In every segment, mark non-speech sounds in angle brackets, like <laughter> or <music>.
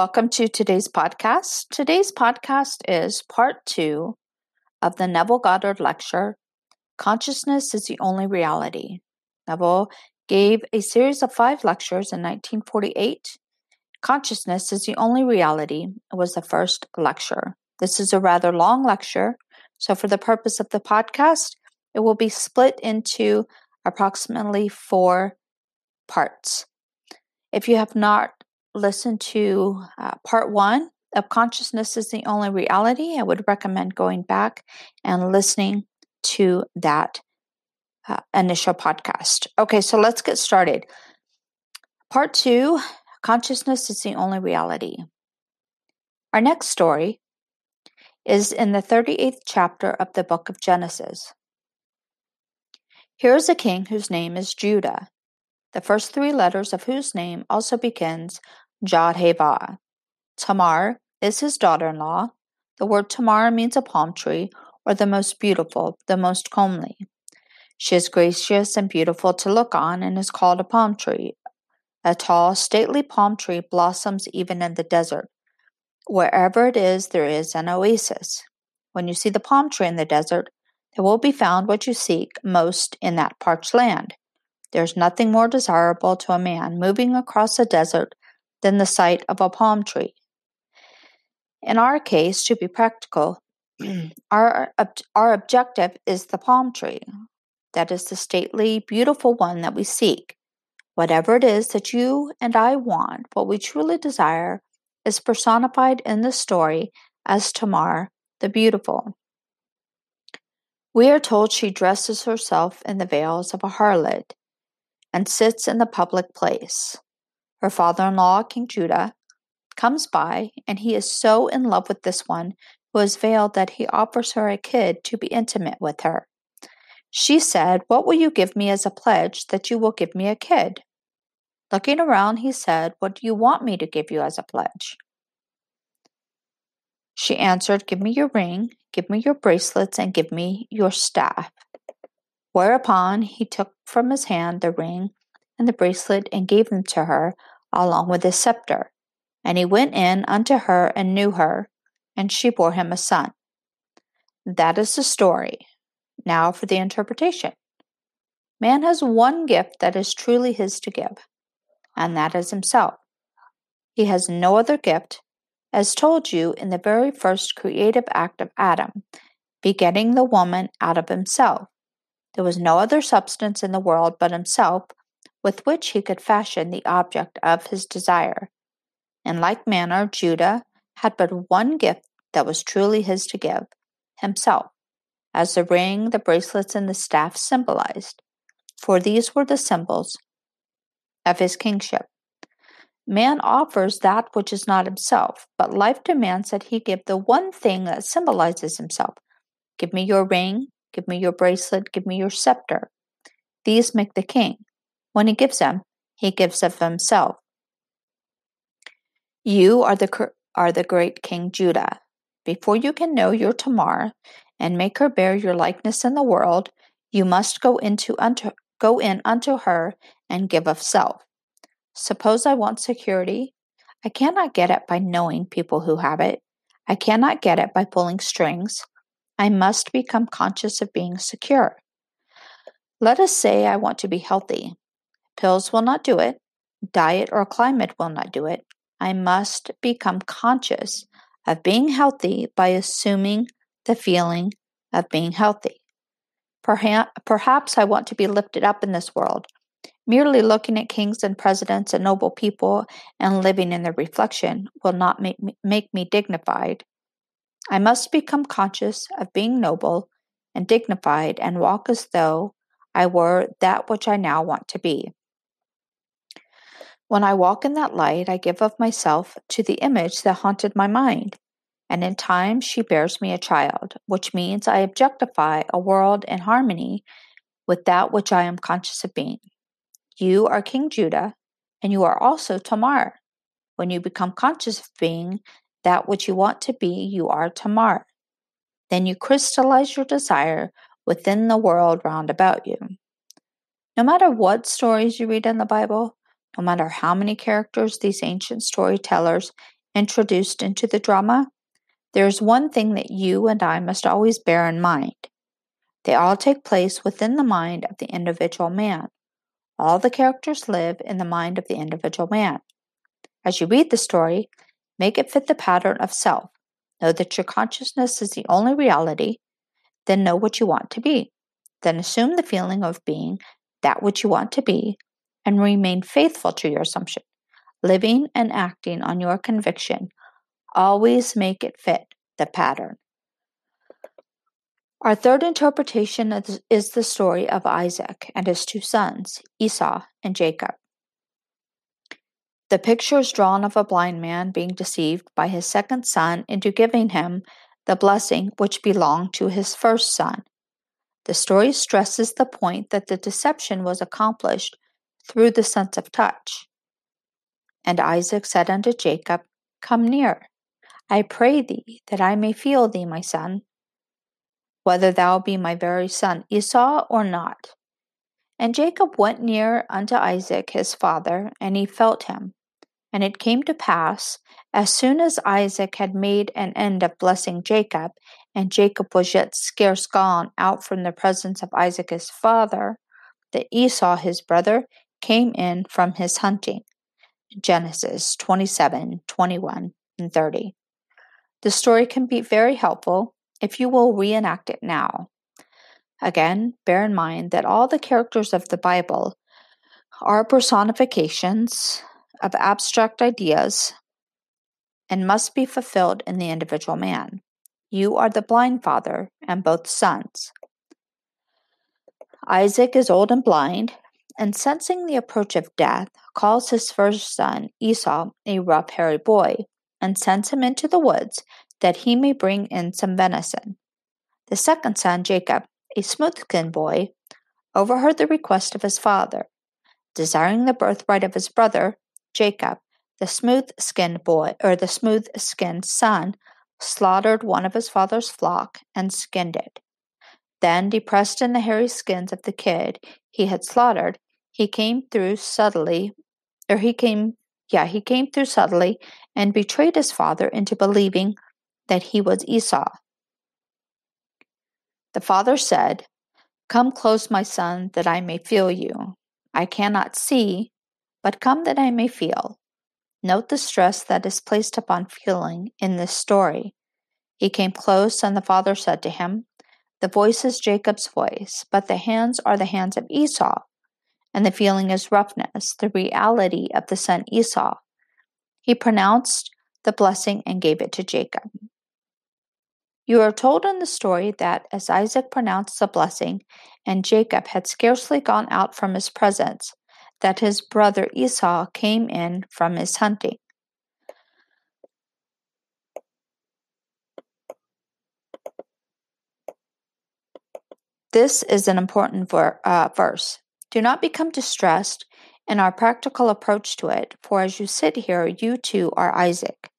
Welcome to today's podcast. Today's podcast is part two of the Neville Goddard lecture Consciousness is the Only Reality. Neville gave a series of five lectures in 1948. Consciousness is the Only Reality was the first lecture. This is a rather long lecture, so for the purpose of the podcast, it will be split into approximately four parts. If you have not listen to uh, part one of Consciousness is the Only Reality, I would recommend going back and listening to that uh, initial podcast. Okay, so let's get started. Part two Consciousness is the Only Reality. Our next story is in the 38th chapter of the book of Genesis. Here is a king whose name is Judah, the first three letters of whose name also begins Jod Tamar is his daughter-in-law. The word Tamar means a palm tree, or the most beautiful, the most comely. She is gracious and beautiful to look on and is called a palm tree. A tall, stately palm tree blossoms even in the desert. Wherever it is, there is an oasis. When you see the palm tree in the desert, there will be found what you seek most in that parched land. There is nothing more desirable to a man moving across a desert than the sight of a palm tree. In our case, to be practical, <clears throat> our, our objective is the palm tree. That is the stately, beautiful one that we seek. Whatever it is that you and I want, what we truly desire, is personified in the story as Tamar the beautiful. We are told she dresses herself in the veils of a harlot and sits in the public place. Her father in law, King Judah, comes by, and he is so in love with this one who is veiled that he offers her a kid to be intimate with her. She said, What will you give me as a pledge that you will give me a kid? Looking around, he said, What do you want me to give you as a pledge? She answered, Give me your ring, give me your bracelets, and give me your staff. Whereupon he took from his hand the ring and the bracelet and gave them to her, along with his scepter. And he went in unto her and knew her, and she bore him a son. That is the story. Now for the interpretation. Man has one gift that is truly his to give, and that is himself. He has no other gift, as told you in the very first creative act of Adam, begetting the woman out of himself. There was no other substance in the world but himself, with which he could fashion the object of his desire. In like manner, Judah had but one gift that was truly his to give himself, as the ring, the bracelets, and the staff symbolized, for these were the symbols of his kingship. Man offers that which is not himself, but life demands that he give the one thing that symbolizes himself. Give me your ring, give me your bracelet, give me your scepter. These make the king. When he gives them, he gives of himself. You are the, are the great King Judah. Before you can know your Tamar and make her bear your likeness in the world, you must go into unto, go in unto her and give of self. Suppose I want security. I cannot get it by knowing people who have it. I cannot get it by pulling strings. I must become conscious of being secure. Let us say I want to be healthy. Pills will not do it. Diet or climate will not do it. I must become conscious of being healthy by assuming the feeling of being healthy. Perhaps I want to be lifted up in this world. Merely looking at kings and presidents and noble people and living in their reflection will not make me, make me dignified. I must become conscious of being noble and dignified and walk as though I were that which I now want to be. When I walk in that light, I give of myself to the image that haunted my mind, and in time she bears me a child, which means I objectify a world in harmony with that which I am conscious of being. You are King Judah, and you are also Tamar. When you become conscious of being that which you want to be, you are Tamar. Then you crystallize your desire within the world round about you. No matter what stories you read in the Bible, no matter how many characters these ancient storytellers introduced into the drama, there is one thing that you and I must always bear in mind. They all take place within the mind of the individual man. All the characters live in the mind of the individual man. As you read the story, make it fit the pattern of self. Know that your consciousness is the only reality, then know what you want to be. Then assume the feeling of being that which you want to be and remain faithful to your assumption, living and acting on your conviction. Always make it fit the pattern. Our third interpretation is the story of Isaac and his two sons, Esau and Jacob. The picture is drawn of a blind man being deceived by his second son into giving him the blessing which belonged to his first son. The story stresses the point that the deception was accomplished through the sense of touch. And Isaac said unto Jacob, Come near, I pray thee, that I may feel thee, my son, whether thou be my very son Esau or not. And Jacob went near unto Isaac his father, and he felt him. And it came to pass, as soon as Isaac had made an end of blessing Jacob, and Jacob was yet scarce gone out from the presence of Isaac his father, that Esau his brother came in from his hunting. Genesis 27, 21, and 30. The story can be very helpful if you will reenact it now. Again, bear in mind that all the characters of the Bible are personifications of abstract ideas and must be fulfilled in the individual man. You are the blind father and both sons. Isaac is old and blind, and sensing the approach of death, calls his first son, Esau, a rough, hairy boy, and sends him into the woods that he may bring in some venison. The second son, Jacob, a smooth skinned boy, overheard the request of his father. Desiring the birthright of his brother, Jacob, the smooth skinned boy, or the smooth skinned son, slaughtered one of his father's flock and skinned it. Then, depressed in the hairy skins of the kid he had slaughtered, he came through subtly, or he came, yeah, he came through subtly and betrayed his father into believing that he was Esau. The father said, Come close, my son, that I may feel you. I cannot see, but come that I may feel. Note the stress that is placed upon feeling in this story. He came close, and the father said to him, The voice is Jacob's voice, but the hands are the hands of Esau, and the feeling is roughness, the reality of the son Esau. He pronounced the blessing and gave it to Jacob. You are told in the story that as Isaac pronounced the blessing, and Jacob had scarcely gone out from his presence, that his brother Esau came in from his hunting. This is an important ver- uh, verse. Do not become distressed in our practical approach to it, for as you sit here, you too are Isaac.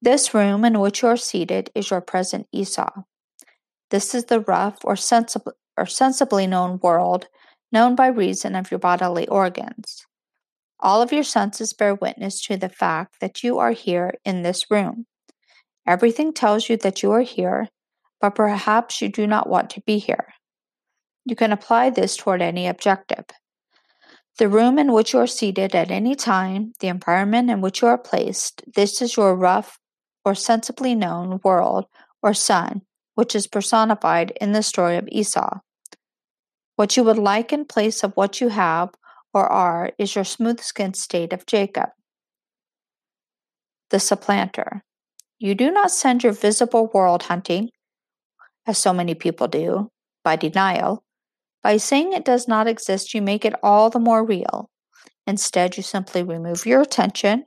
This room in which you are seated is your present Esau. This is the rough or, or sensibly known world known by reason of your bodily organs. All of your senses bear witness to the fact that you are here in this room. Everything tells you that you are here, but perhaps you do not want to be here. You can apply this toward any objective. The room in which you are seated at any time, the environment in which you are placed, this is your rough or sensibly known world or son, which is personified in the story of Esau. What you would like in place of what you have or are is your smooth skinned state of Jacob. The supplanter. You do not send your visible world hunting, as so many people do, by denial. By saying it does not exist, you make it all the more real. Instead, you simply remove your attention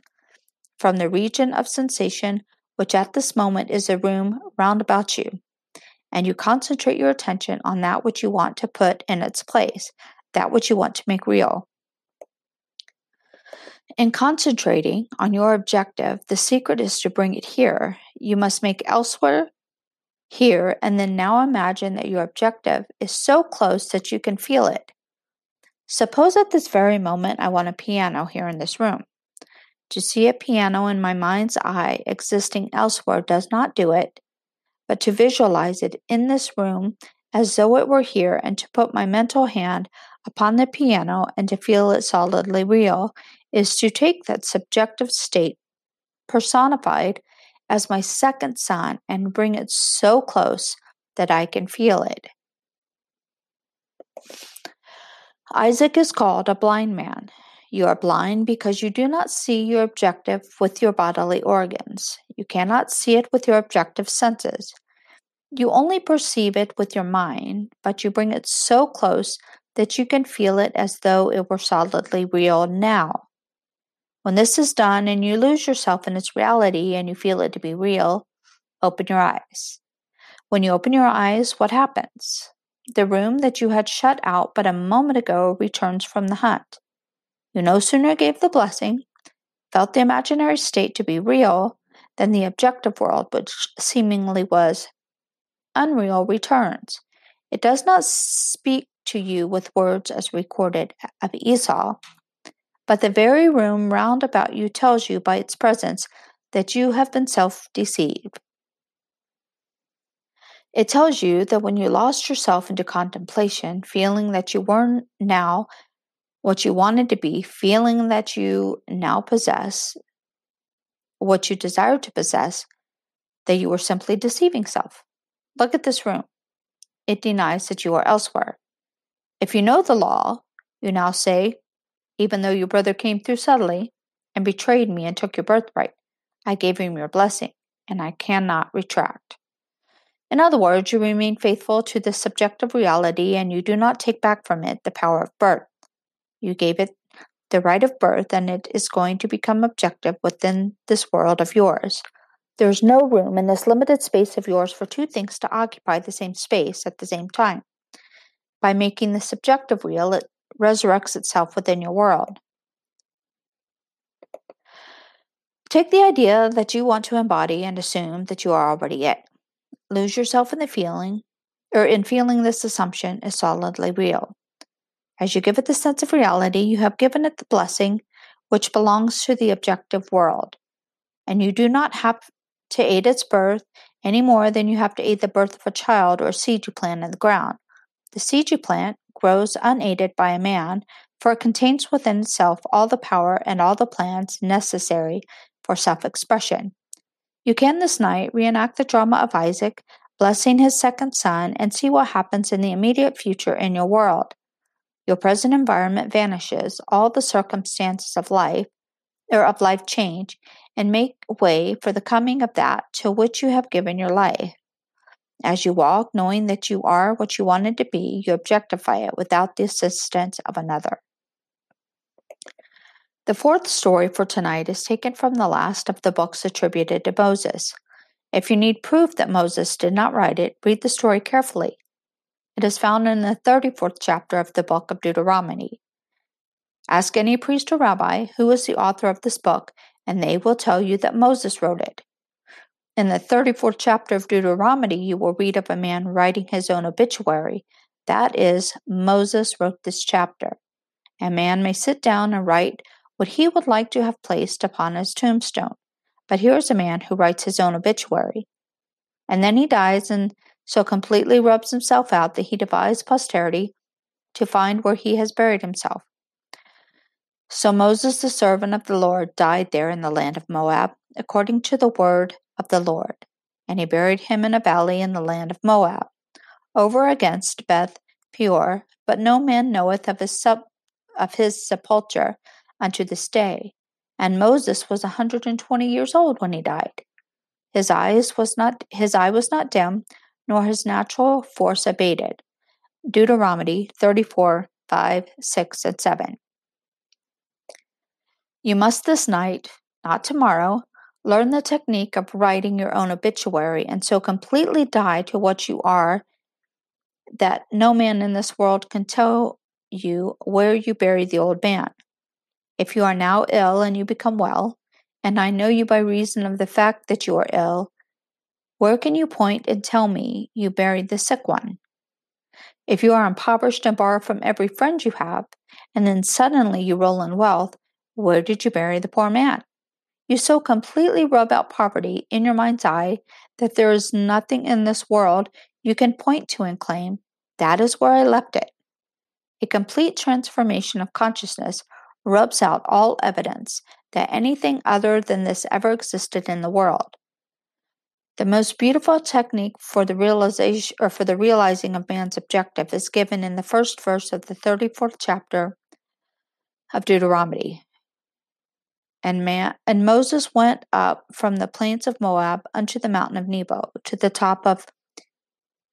from the region of sensation, which at this moment is a room round about you and you concentrate your attention on that which you want to put in its place, that which you want to make real. In concentrating on your objective, the secret is to bring it here. You must make elsewhere here, and then now imagine that your objective is so close that you can feel it. Suppose at this very moment I want a piano here in this room. To see a piano in my mind's eye existing elsewhere does not do it, but to visualize it in this room as though it were here and to put my mental hand upon the piano and to feel it solidly real is to take that subjective state personified as my second son and bring it so close that I can feel it. Isaac is called a blind man. You are blind because you do not see your objective with your bodily organs. You cannot see it with your objective senses. You only perceive it with your mind, but you bring it so close that you can feel it as though it were solidly real now. When this is done and you lose yourself in its reality and you feel it to be real, open your eyes. When you open your eyes, what happens? The room that you had shut out but a moment ago returns from the hunt. You no sooner gave the blessing, felt the imaginary state to be real, than the objective world, which seemingly was unreal, returns. It does not speak to you with words as recorded of Esau, but the very room round about you tells you by its presence that you have been self deceived. It tells you that when you lost yourself into contemplation, feeling that you were now what you wanted to be, feeling that you now possess what you desired to possess, that you were simply deceiving self. Look at this room. It denies that you are elsewhere. If you know the law, you now say, even though your brother came through subtly and betrayed me and took your birthright, I gave him your blessing, and I cannot retract. In other words, you remain faithful to the subjective reality and you do not take back from it the power of birth. You gave it the right of birth and it is going to become objective within this world of yours. There is no room in this limited space of yours for two things to occupy the same space at the same time. By making the subjective real, it resurrects itself within your world. Take the idea that you want to embody and assume that you are already it lose yourself in the feeling, or in feeling this assumption is solidly real. As you give it the sense of reality, you have given it the blessing which belongs to the objective world, and you do not have to aid its birth any more than you have to aid the birth of a child or seed you plant in the ground. The seed you plant grows unaided by a man, for it contains within itself all the power and all the plans necessary for self expression. You can this night reenact the drama of Isaac blessing his second son and see what happens in the immediate future in your world. Your present environment vanishes, all the circumstances of life or of life change and make way for the coming of that to which you have given your life. As you walk, knowing that you are what you wanted to be, you objectify it without the assistance of another. The fourth story for tonight is taken from the last of the books attributed to Moses. If you need proof that Moses did not write it, read the story carefully. It is found in the 34th chapter of the book of Deuteronomy. Ask any priest or rabbi who is the author of this book, and they will tell you that Moses wrote it. In the 34th chapter of Deuteronomy, you will read of a man writing his own obituary. That is, Moses wrote this chapter. A man may sit down and write what he would like to have placed upon his tombstone. But here is a man who writes his own obituary. And then he dies and so completely rubs himself out that he defies posterity to find where he has buried himself. So Moses, the servant of the Lord, died there in the land of Moab, according to the word of the Lord. And he buried him in a valley in the land of Moab, over against Beth Peor. But no man knoweth of his, sub- of his sepulchre unto this day. And Moses was a hundred and twenty years old when he died. His eyes was not his eye was not dim, nor his natural force abated. Deuteronomy 34, 5, 6, and 7. You must this night, not tomorrow, learn the technique of writing your own obituary and so completely die to what you are that no man in this world can tell you where you buried the old man. If you are now ill and you become well, and I know you by reason of the fact that you are ill, where can you point and tell me you buried the sick one? If you are impoverished and borrow from every friend you have, and then suddenly you roll in wealth, where did you bury the poor man? You so completely rub out poverty in your mind's eye that there is nothing in this world you can point to and claim, That is where I left it. A complete transformation of consciousness rubs out all evidence that anything other than this ever existed in the world. The most beautiful technique for the realization or for the realizing of man's objective is given in the first verse of the 34th chapter of Deuteronomy. And man and Moses went up from the plains of Moab unto the mountain of Nebo to the top of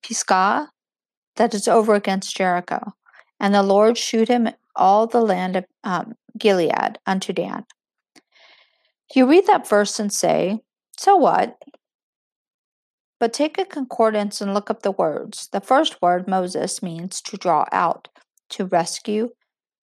Pisgah that is over against Jericho. And the Lord shewed him all the land of um, Gilead unto Dan. You read that verse and say, So what? But take a concordance and look up the words. The first word, Moses, means to draw out, to rescue,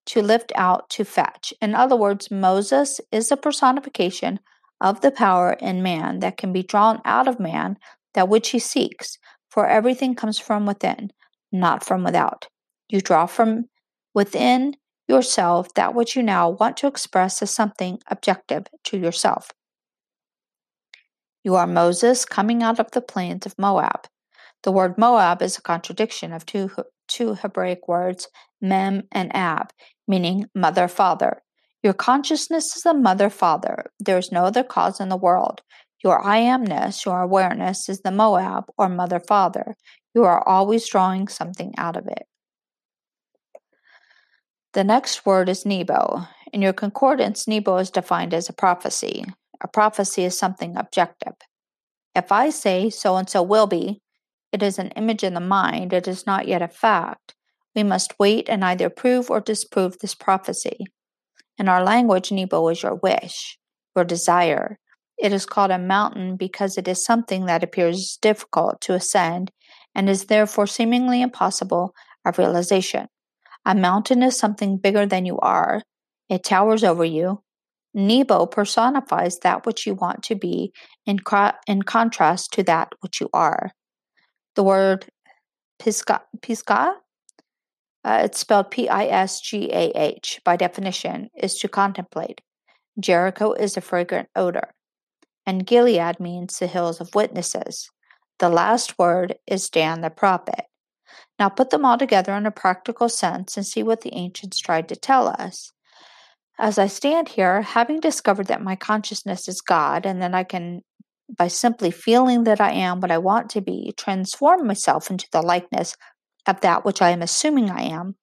to lift out, to fetch. In other words, Moses is a personification of the power in man that can be drawn out of man, that which he seeks, for everything comes from within, not from without. You draw from within yourself that which you now want to express as something objective to yourself. You are Moses coming out of the plains of Moab. The word Moab is a contradiction of two, two Hebraic words, mem and ab, meaning mother father. Your consciousness is a mother father. There is no other cause in the world. Your I amness, your awareness, is the Moab or mother father. You are always drawing something out of it. The next word is Nebo. In your concordance, Nebo is defined as a prophecy. A prophecy is something objective. If I say so and so will be, it is an image in the mind, it is not yet a fact. We must wait and either prove or disprove this prophecy. In our language, Nebo is your wish, your desire. It is called a mountain because it is something that appears difficult to ascend and is therefore seemingly impossible of realization. A mountain is something bigger than you are. It towers over you. Nebo personifies that which you want to be in, in contrast to that which you are. The word pisgah uh, it's spelled P I S G A H, by definition, is to contemplate. Jericho is a fragrant odor. And Gilead means the hills of witnesses. The last word is Dan the prophet. Now put them all together in a practical sense and see what the ancients tried to tell us. As I stand here, having discovered that my consciousness is God and that I can, by simply feeling that I am what I want to be, transform myself into the likeness of that which I am assuming I am,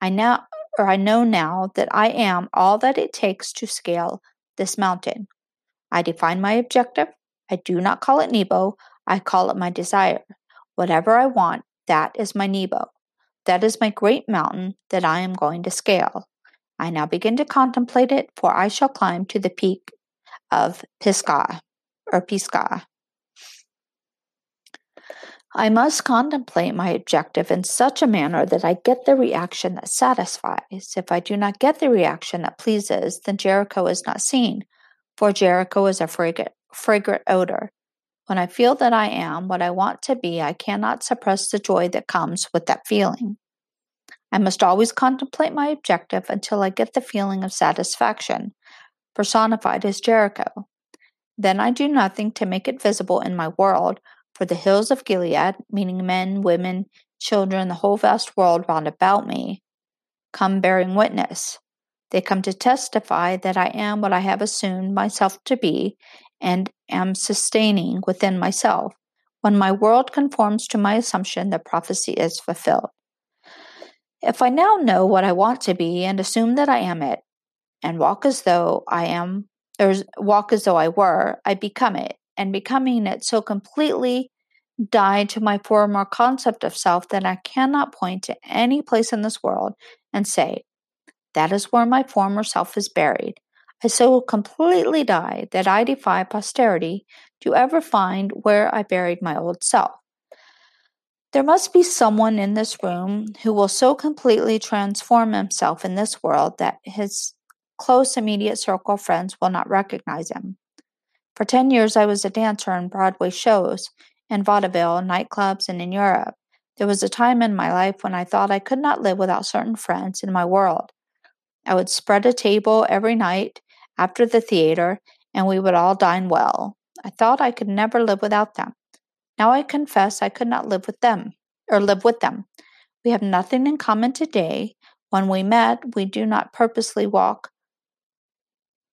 I now or I know now that I am all that it takes to scale this mountain. I define my objective. I do not call it Nebo, I call it my desire. Whatever I want, that is my Nebo. That is my great mountain that I am going to scale. I now begin to contemplate it, for I shall climb to the peak of Pisgah or Pisgah. I must contemplate my objective in such a manner that I get the reaction that satisfies. If I do not get the reaction that pleases, then Jericho is not seen, for Jericho is a fragrant, fragrant odor. When I feel that I am what I want to be, I cannot suppress the joy that comes with that feeling. I must always contemplate my objective until I get the feeling of satisfaction, personified as Jericho. Then I do nothing to make it visible in my world, for the hills of Gilead, meaning men, women, children, the whole vast world round about me, come bearing witness. They come to testify that I am what I have assumed myself to be and am sustaining within myself. When my world conforms to my assumption, the prophecy is fulfilled. If I now know what I want to be and assume that I am it, and walk as though I am, or walk as though I were, I become it, and becoming it so completely die to my former concept of self that I cannot point to any place in this world and say, That is where my former self is buried. I so completely die that I defy posterity to ever find where I buried my old self. There must be someone in this room who will so completely transform himself in this world that his close immediate circle of friends will not recognize him. For 10 years, I was a dancer in Broadway shows, in vaudeville, nightclubs, and in Europe. There was a time in my life when I thought I could not live without certain friends in my world. I would spread a table every night after the theater and we would all dine well. I thought I could never live without them. Now I confess I could not live with them, or live with them. We have nothing in common today. When we met, we do not purposely walk,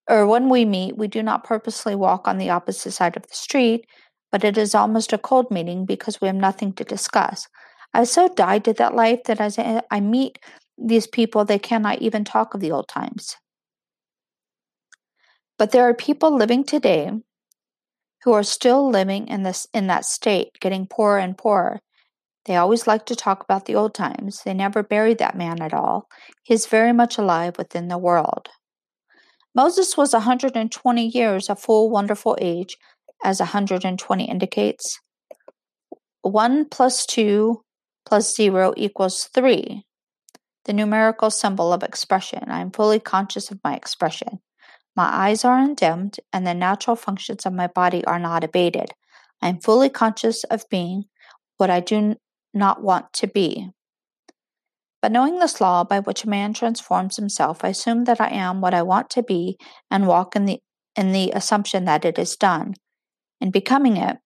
or when we meet, we do not purposely walk on the opposite side of the street, but it is almost a cold meeting because we have nothing to discuss. I have so died to that life that as I meet these people, they cannot even talk of the old times. But there are people living today who are still living in this in that state, getting poorer and poorer. They always like to talk about the old times. They never buried that man at all. He is very much alive within the world. Moses was a 120 years, a full wonderful age, as a 120 indicates. 1 plus 2 plus 0 equals 3, the numerical symbol of expression. I am fully conscious of my expression. My eyes are undimmed, and the natural functions of my body are not abated. I am fully conscious of being what I do not want to be. But knowing this law by which a man transforms himself, I assume that I am what I want to be and walk in the in the assumption that it is done. In becoming it,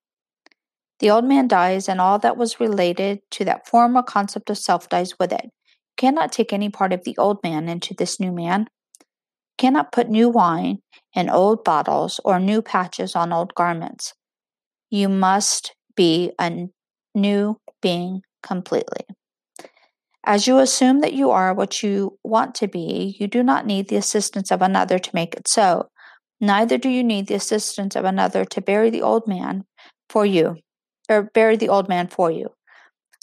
the old man dies, and all that was related to that former concept of self dies with it. You cannot take any part of the old man into this new man cannot put new wine in old bottles or new patches on old garments. You must be a new being completely. As you assume that you are what you want to be, you do not need the assistance of another to make it so. Neither do you need the assistance of another to bury the old man for you, or bury the old man for you.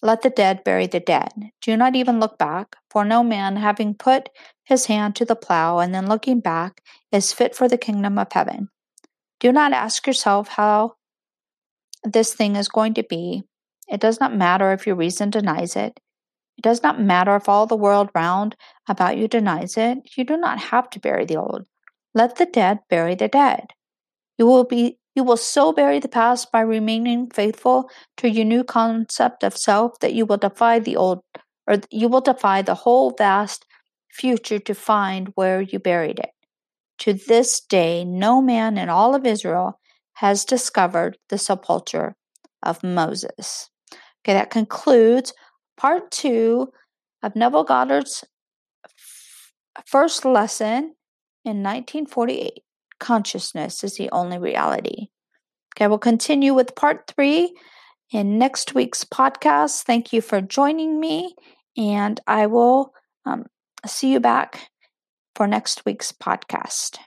Let the dead bury the dead. Do not even look back, for no man, having put his hand to the plow and then looking back, is fit for the kingdom of heaven. Do not ask yourself how this thing is going to be. It does not matter if your reason denies it. It does not matter if all the world round about you denies it. You do not have to bury the old. Let the dead bury the dead. You will be you will so bury the past by remaining faithful to your new concept of self that you will defy the old, or you will defy the whole vast future to find where you buried it. To this day, no man in all of Israel has discovered the sepulchre of Moses. Okay, that concludes part two of Neville Goddard's first lesson in 1948 consciousness is the only reality. Okay, we'll continue with part three in next week's podcast. Thank you for joining me, and I will um, see you back for next week's podcast.